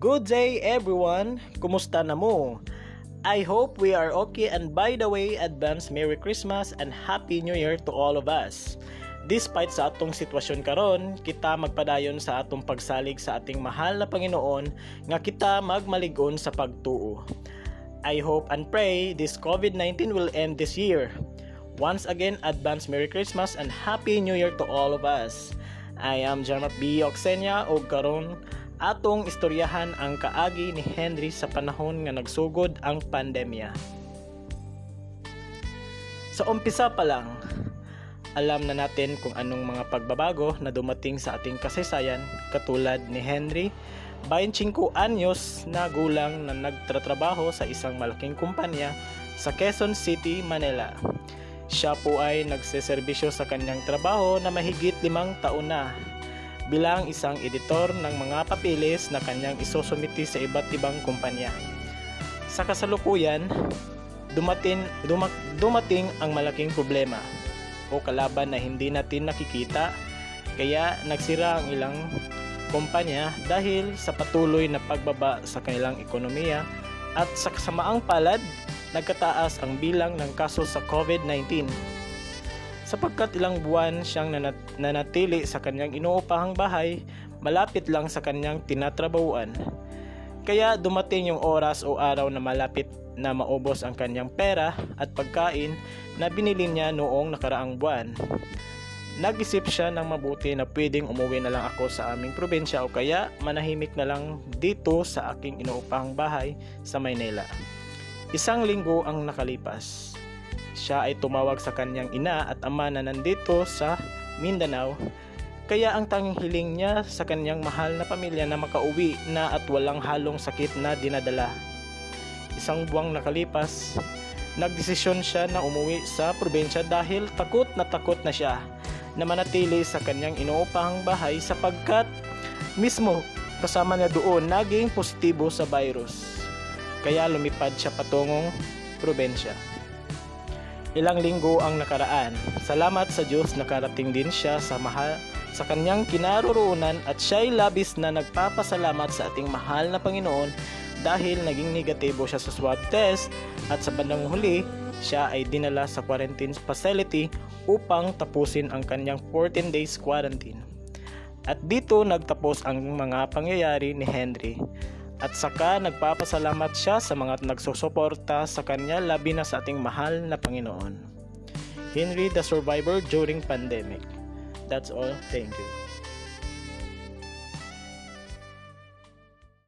Good day everyone! Kumusta na mo? I hope we are okay and by the way, advance Merry Christmas and Happy New Year to all of us. Despite sa atong sitwasyon karon, kita magpadayon sa atong pagsalig sa ating mahal na Panginoon nga kita magmaligon sa pagtuo. I hope and pray this COVID-19 will end this year. Once again, advance Merry Christmas and Happy New Year to all of us. I am Jarmat B. Oxenia o karon atong istoryahan ang kaagi ni Henry sa panahon nga nagsugod ang pandemya. Sa umpisa pa lang, alam na natin kung anong mga pagbabago na dumating sa ating kasaysayan katulad ni Henry 25 anyos na gulang na nagtatrabaho sa isang malaking kumpanya sa Quezon City, Manila. Siya po ay nagseserbisyo sa kanyang trabaho na mahigit limang taon na bilang isang editor ng mga papilis na kanyang isusumiti sa iba't ibang kumpanya. Sa kasalukuyan, dumating, dumak, dumating ang malaking problema o kalaban na hindi natin nakikita kaya nagsira ang ilang kumpanya dahil sa patuloy na pagbaba sa kanilang ekonomiya at sa kasamaang palad, nagkataas ang bilang ng kaso sa COVID-19 sapagkat ilang buwan siyang nanatili sa kanyang inuupahang bahay malapit lang sa kanyang tinatrabahuan. Kaya dumating yung oras o araw na malapit na maubos ang kanyang pera at pagkain na binili niya noong nakaraang buwan. Nag-isip siya ng mabuti na pwedeng umuwi na lang ako sa aming probinsya o kaya manahimik na lang dito sa aking inuupahang bahay sa Maynila. Isang linggo ang nakalipas siya ay tumawag sa kanyang ina at ama na nandito sa Mindanao. Kaya ang tanging hiling niya sa kanyang mahal na pamilya na makauwi na at walang halong sakit na dinadala. Isang buwang nakalipas, nagdesisyon siya na umuwi sa probinsya dahil takot na takot na siya na manatili sa kanyang inuupahang bahay sapagkat mismo kasama niya doon naging positibo sa virus. Kaya lumipad siya patungong probensya. Ilang linggo ang nakaraan. Salamat sa Diyos nakarating din siya sa mahal sa kanyang kinaroroonan at siya'y labis na nagpapasalamat sa ating mahal na Panginoon dahil naging negatibo siya sa swab test at sa bandang huli siya ay dinala sa quarantine facility upang tapusin ang kanyang 14 days quarantine. At dito nagtapos ang mga pangyayari ni Henry at saka nagpapasalamat siya sa mga nagsusuporta sa kanya labi na sa ating mahal na Panginoon. Henry the Survivor during pandemic. That's all. Thank you.